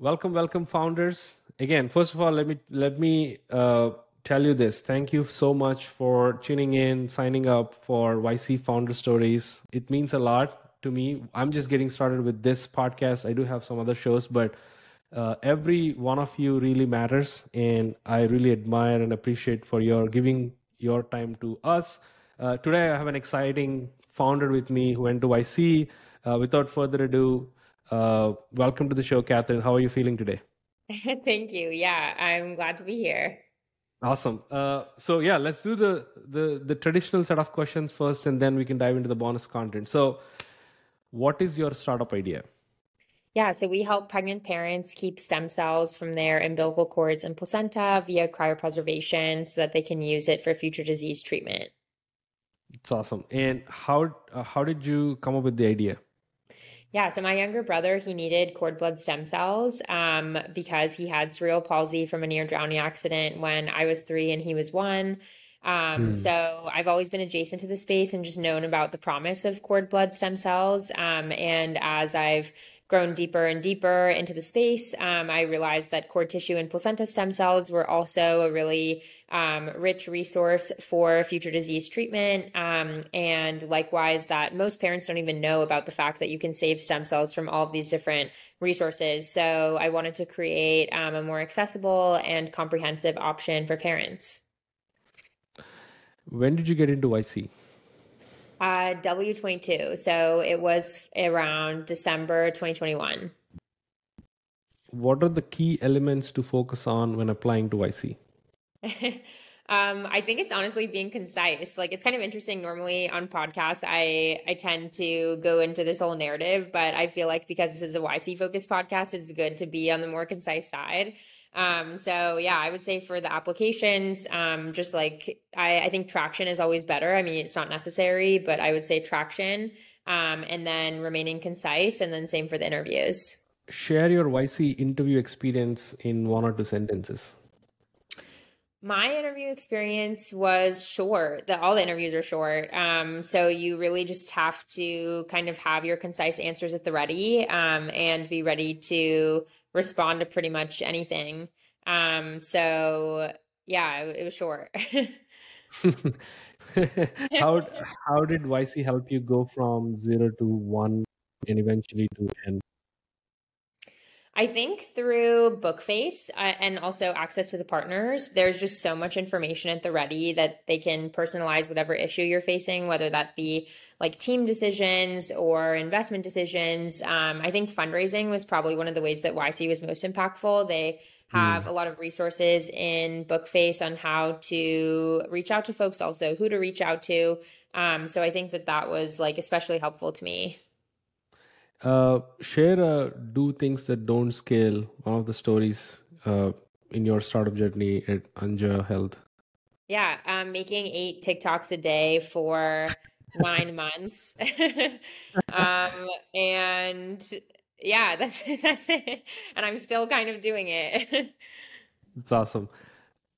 Welcome, welcome, founders. Again, first of all, let me let me uh, tell you this. Thank you so much for tuning in, signing up for YC Founder Stories. It means a lot to me. I'm just getting started with this podcast. I do have some other shows, but uh, every one of you really matters, and I really admire and appreciate for your giving your time to us. Uh, today, I have an exciting founder with me who went to YC. Uh, without further ado, uh, welcome to the show, Kathryn. How are you feeling today? Thank you. Yeah, I'm glad to be here. Awesome. Uh, so yeah, let's do the, the the traditional set of questions first, and then we can dive into the bonus content. So, what is your startup idea? Yeah, so we help pregnant parents keep stem cells from their umbilical cords and placenta via cryopreservation, so that they can use it for future disease treatment. It's awesome. And how uh, how did you come up with the idea? Yeah, so my younger brother, he needed cord blood stem cells um, because he had cerebral palsy from a near drowning accident when I was three and he was one. Um, hmm. So I've always been adjacent to the space and just known about the promise of cord blood stem cells. Um, and as I've grown deeper and deeper into the space, um, I realized that cord tissue and placenta stem cells were also a really um, rich resource for future disease treatment. Um, and likewise, that most parents don't even know about the fact that you can save stem cells from all of these different resources. So I wanted to create um, a more accessible and comprehensive option for parents. When did you get into YC? Uh, W22. So it was around December 2021. What are the key elements to focus on when applying to YC? um, I think it's honestly being concise. Like it's kind of interesting. Normally on podcasts, I I tend to go into this whole narrative, but I feel like because this is a YC focused podcast, it's good to be on the more concise side. Um, so yeah, I would say for the applications, um, just like I, I think traction is always better. I mean, it's not necessary, but I would say traction, um, and then remaining concise, and then same for the interviews. Share your YC interview experience in one or two sentences. My interview experience was short. The, all the interviews are short. Um, so you really just have to kind of have your concise answers at the ready um, and be ready to respond to pretty much anything. Um, so yeah, it, it was short. how how did YC help you go from zero to one and eventually to N? I think through Bookface uh, and also access to the partners, there's just so much information at the ready that they can personalize whatever issue you're facing, whether that be like team decisions or investment decisions. Um, I think fundraising was probably one of the ways that YC was most impactful. They have mm. a lot of resources in Bookface on how to reach out to folks, also who to reach out to. Um, so I think that that was like especially helpful to me. Uh, share uh, do things that don't scale. One of the stories uh, in your startup journey at Anja Health. Yeah, um, making eight TikToks a day for nine months, um, and yeah, that's that's it. And I'm still kind of doing it. It's awesome.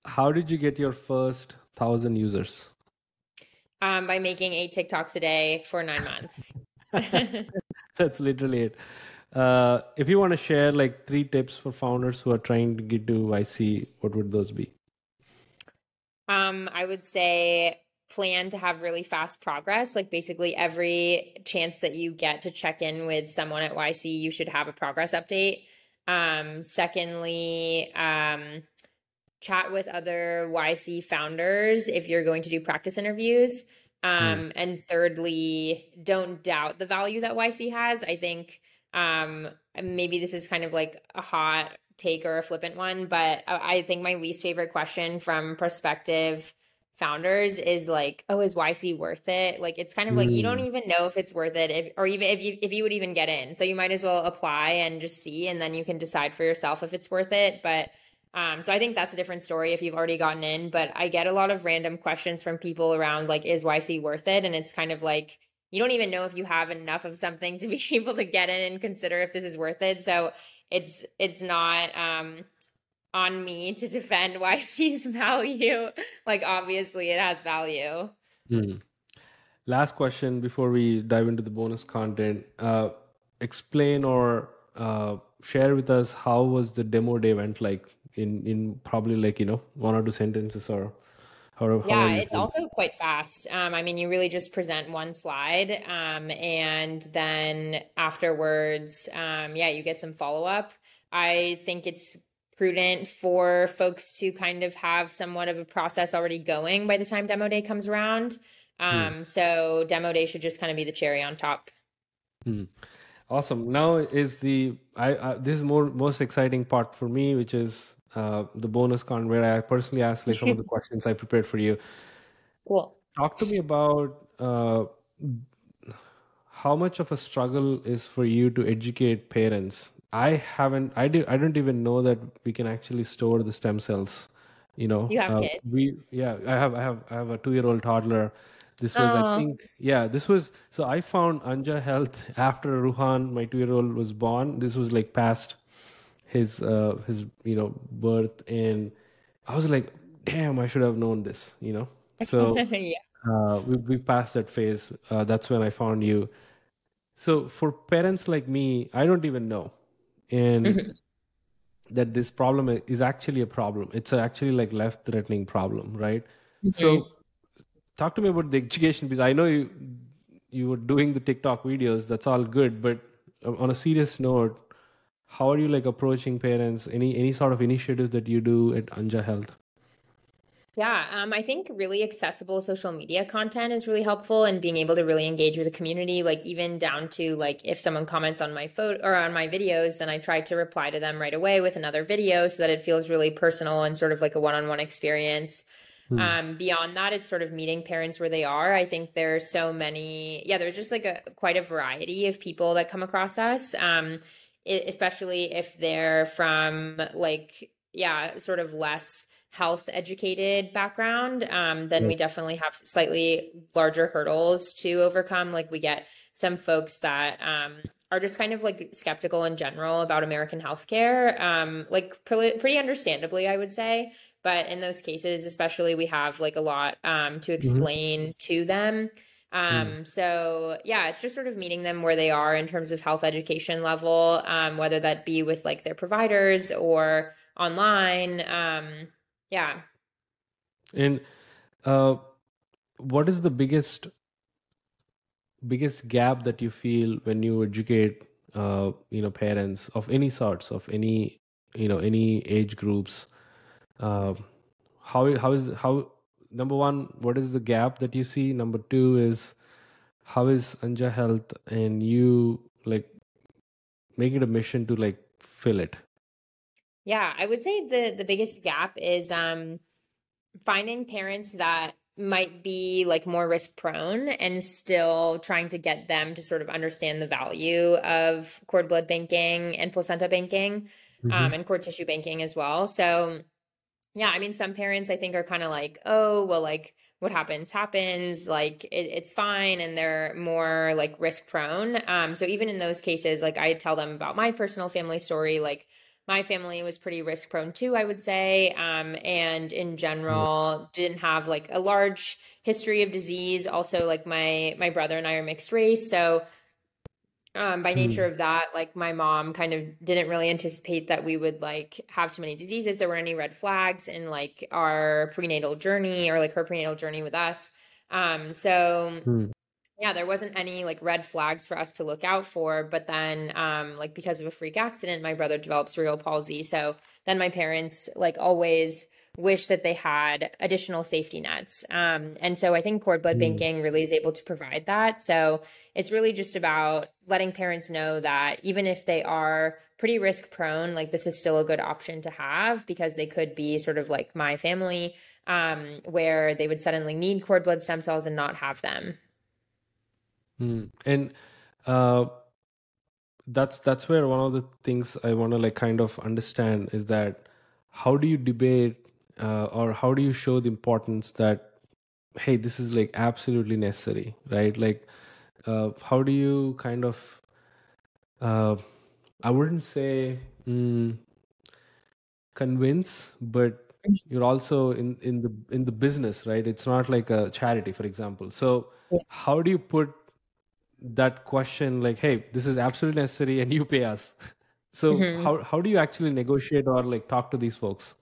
How did you get your first thousand users? Um, by making eight TikToks a day for nine months. That's literally it. Uh, if you want to share like three tips for founders who are trying to get to YC, what would those be? Um, I would say plan to have really fast progress. Like basically every chance that you get to check in with someone at YC, you should have a progress update. Um, secondly, um, chat with other YC founders if you're going to do practice interviews. Hmm. Um, mm. And thirdly, don't doubt the value that YC has. I think um, maybe this is kind of like a hot take or a flippant one, but I think my least favorite question from prospective founders is like, oh, is YC worth it? Like it's kind of mm. like you don't hmm. even know if it's worth it, if, or even if you if you would even get in. So you might as well apply and just see, and then you can decide for yourself if it's worth it. But um, so I think that's a different story if you've already gotten in. But I get a lot of random questions from people around like, is YC worth it? And it's kind of like you don't even know if you have enough of something to be able to get in and consider if this is worth it. So it's it's not um, on me to defend YC's value. like obviously it has value. Hmm. Last question before we dive into the bonus content. Uh, explain or uh, share with us how was the demo day went like in in probably like you know one or two sentences or yeah it's also quite fast. Um, i mean you really just present one slide um, and then afterwards um, yeah you get some follow-up. I think it's prudent for folks to kind of have somewhat of a process already going by the time demo day comes around. Hmm. um, so demo day should just kind of be the cherry on top. Hmm. awesome. Now is the I, I this is more most exciting part for me which is uh, the bonus con where I personally asked like some of the questions I prepared for you. Cool. Talk to me about uh, how much of a struggle is for you to educate parents. I haven't. I do. I don't even know that we can actually store the stem cells. You know. You have uh, kids. We yeah. I have. I have. I have a two-year-old toddler. This was, I think, yeah. This was so. I found Anja Health after Ruhan, my two-year-old, was born. This was like past his uh, his you know birth, and I was like, damn, I should have known this, you know. So yeah. uh, we we passed that phase. Uh, that's when I found you. So for parents like me, I don't even know, and mm-hmm. that this problem is actually a problem. It's actually like life threatening problem, right? Mm-hmm. So talk to me about the education because I know you you were doing the TikTok videos. That's all good, but on a serious note, how are you like approaching parents any any sort of initiatives that you do at anja health yeah, um, I think really accessible social media content is really helpful and being able to really engage with the community. Like even down to like if someone comments on my photo or on my videos, then I try to reply to them right away with another video so that it feels really personal and sort of like a one-on-one experience. Hmm. Um, beyond that, it's sort of meeting parents where they are. I think there's so many. Yeah, there's just like a quite a variety of people that come across us. Um, especially if they're from like yeah sort of less health educated background um, then we definitely have slightly larger hurdles to overcome like we get some folks that um, are just kind of like skeptical in general about american healthcare um, like pretty, pretty understandably i would say but in those cases especially we have like a lot um, to mm-hmm. explain mm-hmm. to them. Um, mm. So yeah, it's just sort of meeting them where they are in terms of health education level, um, whether that be with like their providers or online. Um, yeah. And uh, what is the biggest biggest gap that you feel when you educate uh, you know parents of any sorts of any you know any age groups? Uh, how how is how number one, what is the gap that you see? Number two is how is Anja Health and you like make it a mission to like fill it? Yeah, I would say the the biggest gap is um finding parents that might be like more risk prone and still trying to get them to sort of understand the value of cord blood banking and placenta banking mm-hmm. um, and cord tissue banking as well. So yeah, I mean, some parents I think are kind of like, oh, well, like what happens happens, like it, it's fine, and they're more like risk prone. Um, so even in those cases, like I tell them about my personal family story, like my family was pretty risk prone too, I would say, um, and in general didn't have like a large history of disease. Also, like my my brother and I are mixed race, so um, by nature mm. of that, like my mom kind of didn't really anticipate that we would like have too many diseases. There were any red flags in like our prenatal journey or like her prenatal journey with us. Um, so mm. Yeah, there wasn't any like red flags for us to look out for. But then, um, like because of a freak accident, my brother developed cerebral palsy. So then my parents like always wish that they had additional safety nets. Um, and so I think cord blood mm. banking really is able to provide that. So it's really just about letting parents know that even if they are pretty risk prone, like this is still a good option to have because they could be sort of like my family, um, where they would suddenly need cord blood stem cells and not have them. Mm. And uh, that's that's where one of the things I want to like kind of understand is that how do you debate uh, or how do you show the importance that hey this is like absolutely necessary right? Like uh, how do you kind of uh, i wouldn't say mm, convince but you're also in in the in the business right? It's not like a charity for example. So how do you put that question like hey this is absolutely necessary and you pay us So mm-hmm. how how do you actually negotiate or like talk to these folks?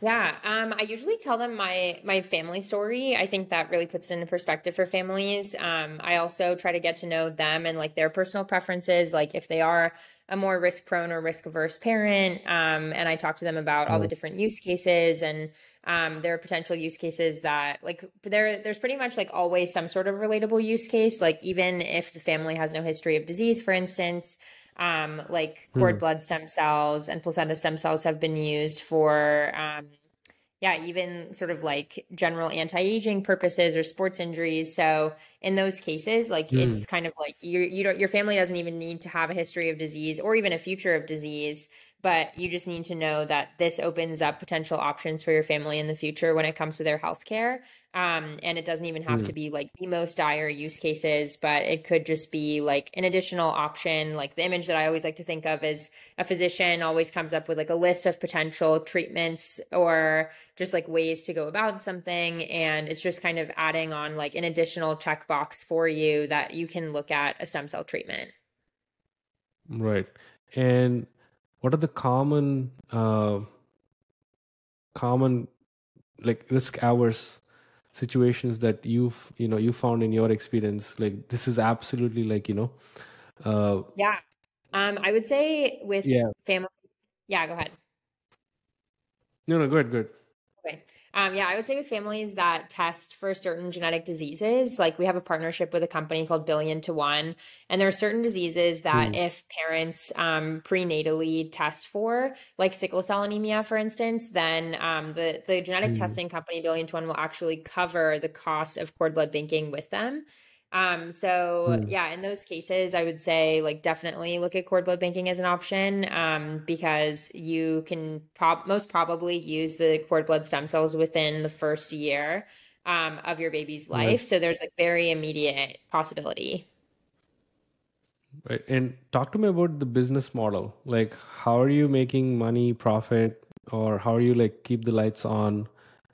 Yeah, um, I usually tell them my my family story. I think that really puts it into perspective for families. Um, I also try to get to know them and like their personal preferences, like if they are a more risk prone or risk averse parent. Um, and I talk to them about all the different use cases and um, there are potential use cases that like there there's pretty much like always some sort of relatable use case. Like even if the family has no history of disease, for instance um, like cord hmm. blood stem cells and placenta stem cells have been used for um, yeah even sort of like general anti-aging purposes or sports injuries so in those cases like hmm. it's kind of like you you don't your family doesn't even need to have a history of disease or even a future of disease but you just need to know that this opens up potential options for your family in the future when it comes to their healthcare. Um, and it doesn't even have mm. to be like the most dire use cases, but it could just be like an additional option. Like the image that I always like to think of is a physician always comes up with like a list of potential treatments or just like ways to go about something. And it's just kind of adding on like an additional checkbox for you that you can look at a stem cell treatment. Right. And what are the common uh, common like risk averse situations that you've you know you found in your experience? Like this is absolutely like you know uh yeah. Um i would say with yeah. family yeah go ahead. No no good good okay um, yeah, I would say with families that test for certain genetic diseases, like we have a partnership with a company called Billion to One, and there are certain diseases that mm. if parents um, prenatally test for, like sickle cell anemia, for instance, then um, the the genetic mm. testing company Billion to One will actually cover the cost of cord blood banking with them. Um, so mm. yeah, in those cases, I would say like definitely look at cord blood banking as an option um, because you can prob- most probably use the cord blood stem cells within the first year um, of your baby's life. Right. So there's like very immediate possibility. Right. And talk to me about the business model. Like, how are you making money, profit, or how are you like keep the lights on?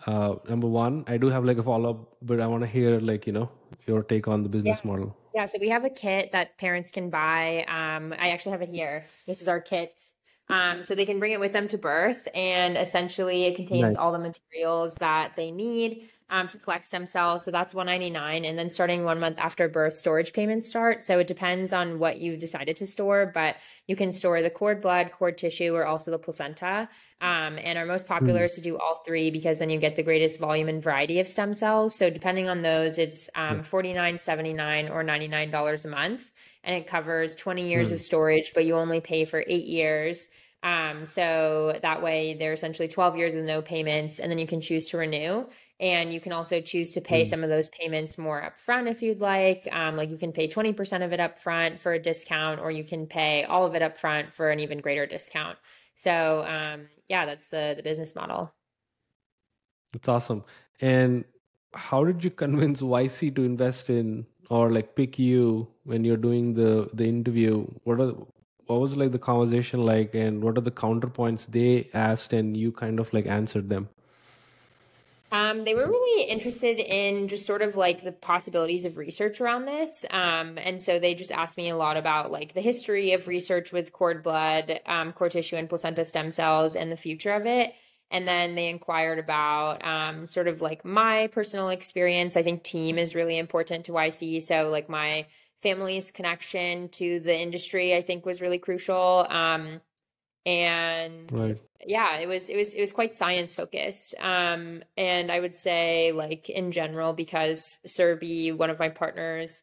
Uh, number one, I do have like a follow up, but I want to hear like you know your take on the business yeah. model. Yeah, so we have a kit that parents can buy. Um, I actually have it here. This is our kit. Um, so they can bring it with them to birth, and essentially it contains nice. all the materials that they need um, to collect stem cells. So that's 199 and then starting one month after birth, storage payments start. So it depends on what you've decided to store, but you can store the cord blood, cord tissue, or also the placenta. Um, and our most popular mm. is to do all three because then you get the greatest volume and variety of stem cells. So depending on those, it's um, 49 79 or $99 a month. And it covers 20 years mm. of storage, but you only pay for eight years. Um, so that way they're essentially 12 years with no payments, and then you can choose to renew. And you can also choose to pay mm. some of those payments more upfront if you'd like. Um, like you can pay 20% of it upfront for a discount, or you can pay all of it upfront for an even greater discount. So um, yeah, that's the the business model. That's awesome. And how did you convince YC to invest in or like pick you when you're doing the the interview? What are what was like the conversation like and what are the counterpoints they asked and you kind of like answered them um, they were really interested in just sort of like the possibilities of research around this. Um, and so they just asked me a lot about like the history of research with cord blood, um, cord tissue, and placenta stem cells and the future of it. And then they inquired about um, sort of like my personal experience. I think team is really important to YC. So, like, my family's connection to the industry, I think, was really crucial. Um, and right. yeah, it was it was it was quite science focused. Um, and I would say, like in general, because Surbi, one of my partners,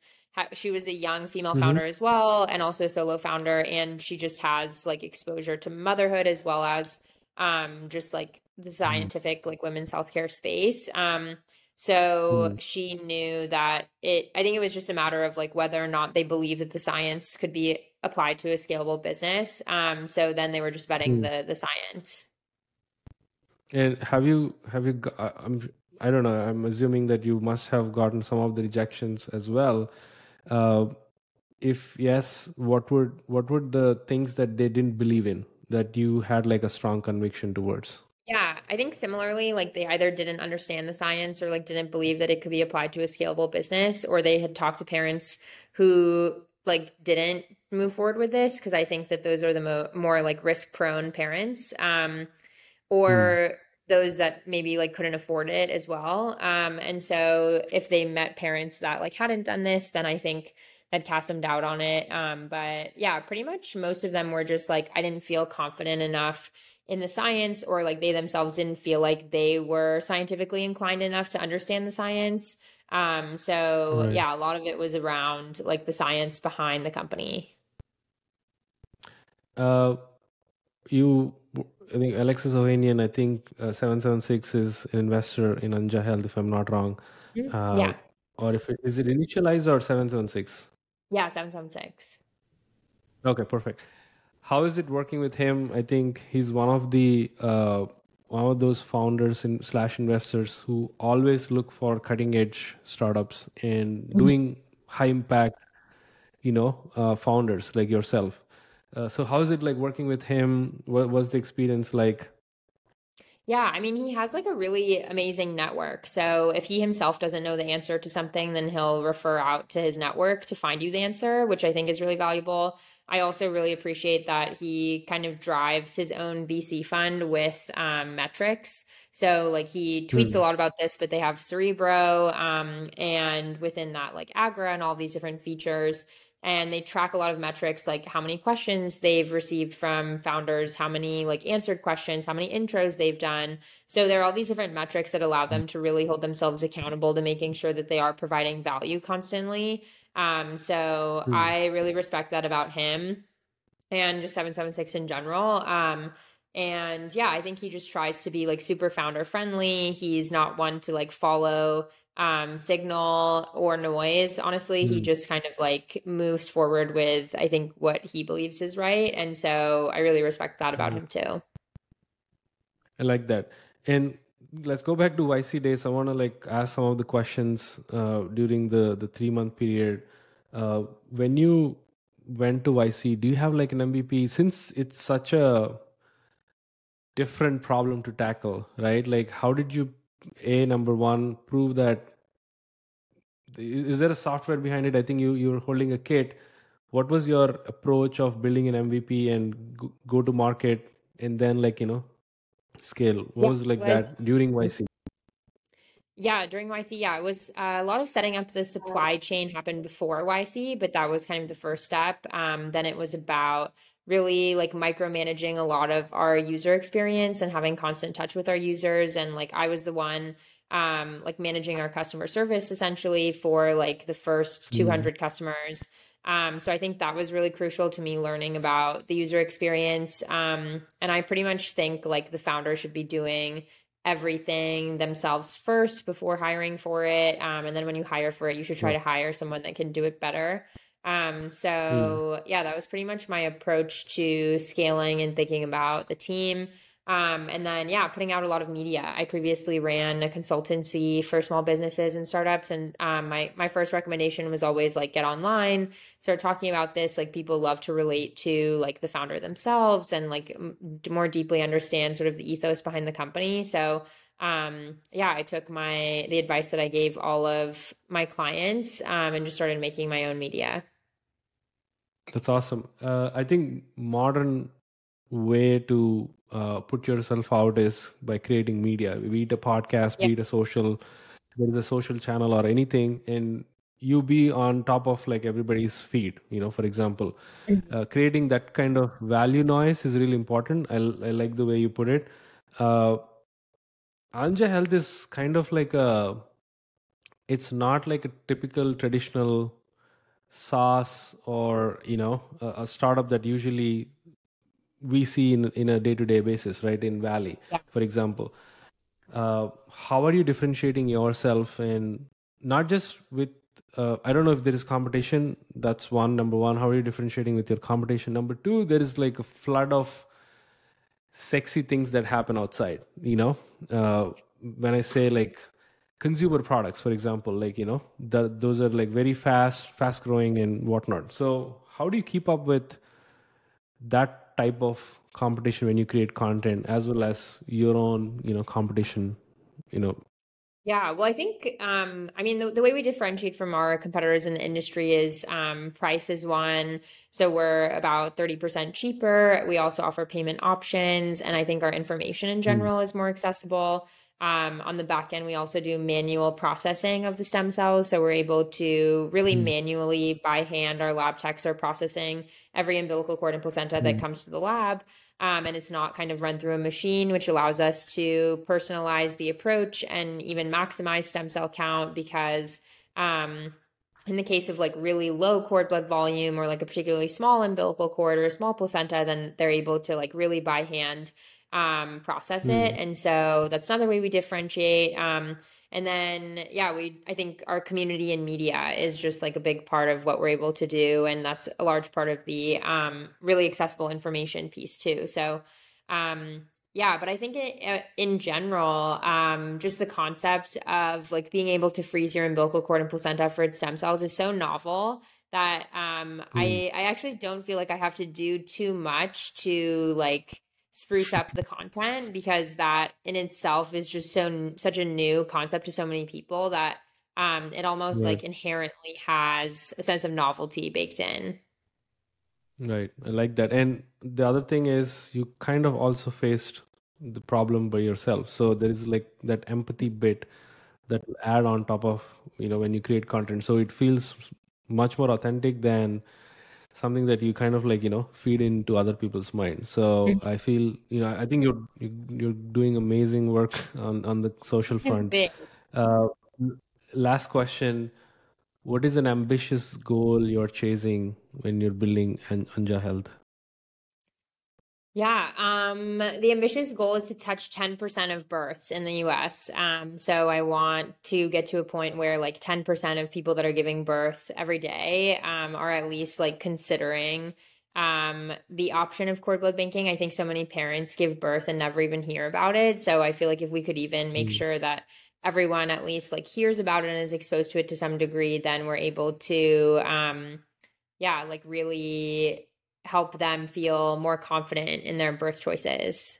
she was a young female mm-hmm. founder as well, and also a solo founder, and she just has like exposure to motherhood as well as um, just like the mm-hmm. scientific mm-hmm. like women's healthcare space. Um, so mm. she knew that it, I think it was just a matter of like whether or not they believed that the science could be applied to a scalable business. Um, so then they were just vetting mm. the, the science. And have you, have you, I'm, I don't know, I'm assuming that you must have gotten some of the rejections as well. Uh, if yes, what would, what would the things that they didn't believe in that you had like a strong conviction towards? Yeah, I think similarly, like they either didn't understand the science or like didn't believe that it could be applied to a scalable business, or they had talked to parents who like didn't move forward with this because I think that those are the mo- more like risk prone parents um, or mm. those that maybe like couldn't afford it as well. Um, and so if they met parents that like hadn't done this, then I think that cast some doubt on it. Um, but yeah, pretty much most of them were just like, I didn't feel confident enough in the science or like they themselves didn't feel like they were scientifically inclined enough to understand the science. Um, so right. yeah, a lot of it was around like the science behind the company. Uh, you, I think Alexis Ohanian, I think uh, 776 is an investor in Anja Health, if I'm not wrong. Mm-hmm. Uh, yeah. Or if it is it initialized or 776? Yeah, 776. Okay, perfect. How is it working with him? I think he's one of the uh, one of those founders and slash investors who always look for cutting edge startups and mm-hmm. doing high impact, you know, uh, founders like yourself. Uh, so how is it like working with him? What was the experience like? Yeah, I mean, he has like a really amazing network. So if he himself doesn't know the answer to something, then he'll refer out to his network to find you the answer, which I think is really valuable. I also really appreciate that he kind of drives his own VC fund with um, metrics. So like he tweets mm. a lot about this, but they have Cerebro, um, and within that, like Agra and all these different features and they track a lot of metrics like how many questions they've received from founders how many like answered questions how many intros they've done. So there are all these different metrics that allow them to really hold themselves accountable to making sure that they are providing value constantly. Um, so mm. i really respect that about him and just 776 in general. Um, and yeah i think he just tries to be like super founder friendly. He's not one to like follow um, signal or noise. Honestly, mm-hmm. he just kind of like moves forward with, I think, what he believes is right. And so I really respect that about mm-hmm. him too. I like that. And let's go back to YC days. I want to like ask some of the questions uh, during the the three month period. Uh, when you went to YC, do you have like an MVP? Since it's such a different problem to tackle, right? Like, how did you a number one prove that is there a software behind it? I think you you're holding a kit. What was your approach of building an mvp and go to market and then like you know scale? What yeah, was like was, that during yc yeah during yc yeah it was uh, a lot of setting up the supply chain happened before yc but that was kind of the first step. Um, then it was about really like micromanaging a lot of our user experience and having constant touch with our users. And like i was the one um like managing our customer service essentially for like the first 200 mm. customers um so i think that was really crucial to me learning about the user experience um and i pretty much think like the founder should be doing everything themselves first before hiring for it um and then when you hire for it you should try to hire someone that can do it better um, so mm. yeah, that was pretty much my approach to scaling and thinking about the team. Um, and then yeah, putting out a lot of media. I previously ran a consultancy for small businesses and startups, and um, my my first recommendation was always like get online, start talking about this. Like people love to relate to like the founder themselves and like m- more deeply understand sort of the ethos behind the company. So um, yeah, I took my the advice that I gave all of my clients um, and just started making my own media. That's awesome. Uh, I think modern way to uh, put yourself out is by creating media, be it a podcast, be it a social, there is a social channel or anything, and you be on top of like everybody's feed. You know, for example, mm-hmm. uh, creating that kind of value noise is really important. I, I like the way you put it. Uh, Anja Health is kind of like a, it's not like a typical traditional SaaS or you know a, a startup that usually we see in in a day to day basis, right? In Valley, yeah. for example, uh, how are you differentiating yourself and not just with uh, I don't know if there is competition. That's one. Number one, how are you differentiating with your competition? Number two, there is like a flood of sexy things that happen outside. You know, uh, when I say like consumer products for example like you know the, those are like very fast fast growing and whatnot so how do you keep up with that type of competition when you create content as well as your own you know competition you know Yeah, well, I think, um, I mean, the, the way we differentiate from our competitors in the industry is um, price is one. So we're about 30% cheaper. We also offer payment options. And I think our information in Mm. general is more accessible. Um, on the back end, we also do manual processing of the stem cells. So we're able to really Mm. manually, by hand, our lab techs are processing every umbilical cord and placenta that Mm. comes to the lab. Um, and it's not kind of run through a machine, which allows us to personalize the approach and even maximize stem cell count because um, in the case of like really low cord blood volume or like a particularly small umbilical cord or a small placenta, then they're able to like really by hand um, process it. Mm. And so that's another way we differentiate. Um, and then, yeah, we, I think our community and media is just like a big part of what we're able to do. And that's a large part of the um, really accessible information piece too. So, um, yeah, but I think it, uh, in general, um, just the concept of like being able to freeze your umbilical cord and placenta for its stem cells is so novel that um, Mm. I, I actually don't feel like I have to do too much to like spruce up the content because that in itself is just so such a new concept to so many people that um, it almost Right. like inherently has a sense of novelty baked in. Right. I like that. And the other thing is you kind of also faced the problem by yourself. So there is like that empathy bit that add on top of, you know, when you create content. So it feels much more authentic than something that you kind of like, you know, feed into other people's mind. So Mhm. I feel, you know, I think you're you- you're doing amazing work on on the social front. Uh, last question. What is an ambitious goal you're chasing when you're building An- Anja Health? Yeah, um, the ambitious goal is to touch 10% of births in the US. Um, so I want to get to a point where like 10% of people that are giving birth every day um, are at least like considering um, the option of cord blood banking. I think so many parents give birth and never even hear about it. So I feel like if we could even make Mm. sure that everyone at least like hears about it and is exposed to it to some degree, then we're able to, um, yeah, like really help them feel more confident in their birth choices.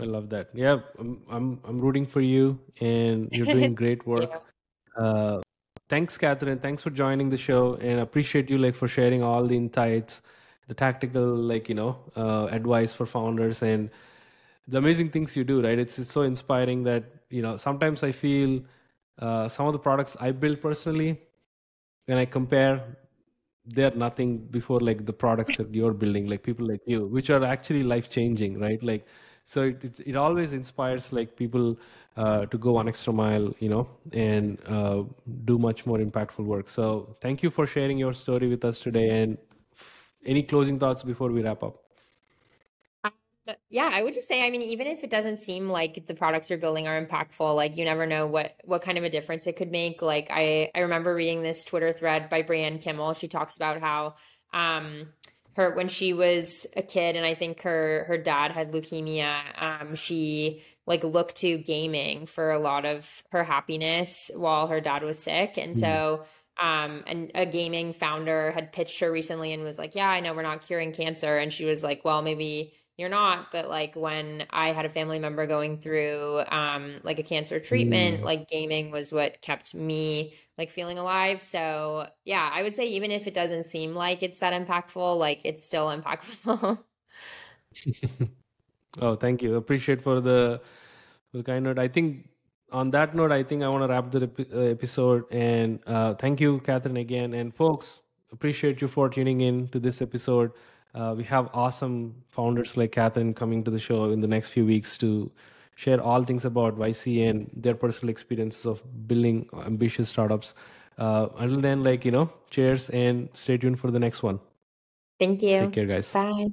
I love that. Yeah, I'm I'm, I'm rooting for you, and you're doing great work. Yeah. Uh, thanks, Kathryn. Thanks for joining the show, and appreciate you like for sharing all the insights, the tactical like you know uh, advice for founders, and the amazing things you do. Right? It's it's so inspiring that you know sometimes I feel uh, some of the products I build personally, when I compare, they're nothing before like the products that you're building, like people like you, which are actually life changing, right? Like so it, it it always inspires like people uh, to go one extra mile you know and uh, do much more impactful work so thank you for sharing your story with us today and any closing thoughts before we wrap up But yeah, I would just say, I mean, even if it doesn't seem like the products you're building are impactful, like you never know what what kind of a difference it could make. Like I I remember reading this Twitter thread by Brianne Kimmel. She talks about how um her when she was a kid and I think her her dad had leukemia, um she like looked to gaming for a lot of her happiness while her dad was sick. And so um and a gaming founder had pitched her recently and was like, "Yeah, I know we're not curing cancer." And she was like, "Well, maybe you're not but like when i had a family member going through um like a cancer treatment Mm. like gaming was what kept me like feeling alive. So yeah i would say even if it doesn't seem like it's that impactful like it's still impactful. Oh thank you. Appreciate for the for the kind note. I think on that note i think i want to wrap the epi- uh, episode and uh, thank you kathryn again. And folks appreciate you for tuning in to this episode uh, we have awesome founders like kathryn coming to the show in the next few weeks to share all things about yc and their personal experiences of building ambitious startups. Uh, until then like you know cheers and stay tuned for the next one. Thank you. Take care guys. Bye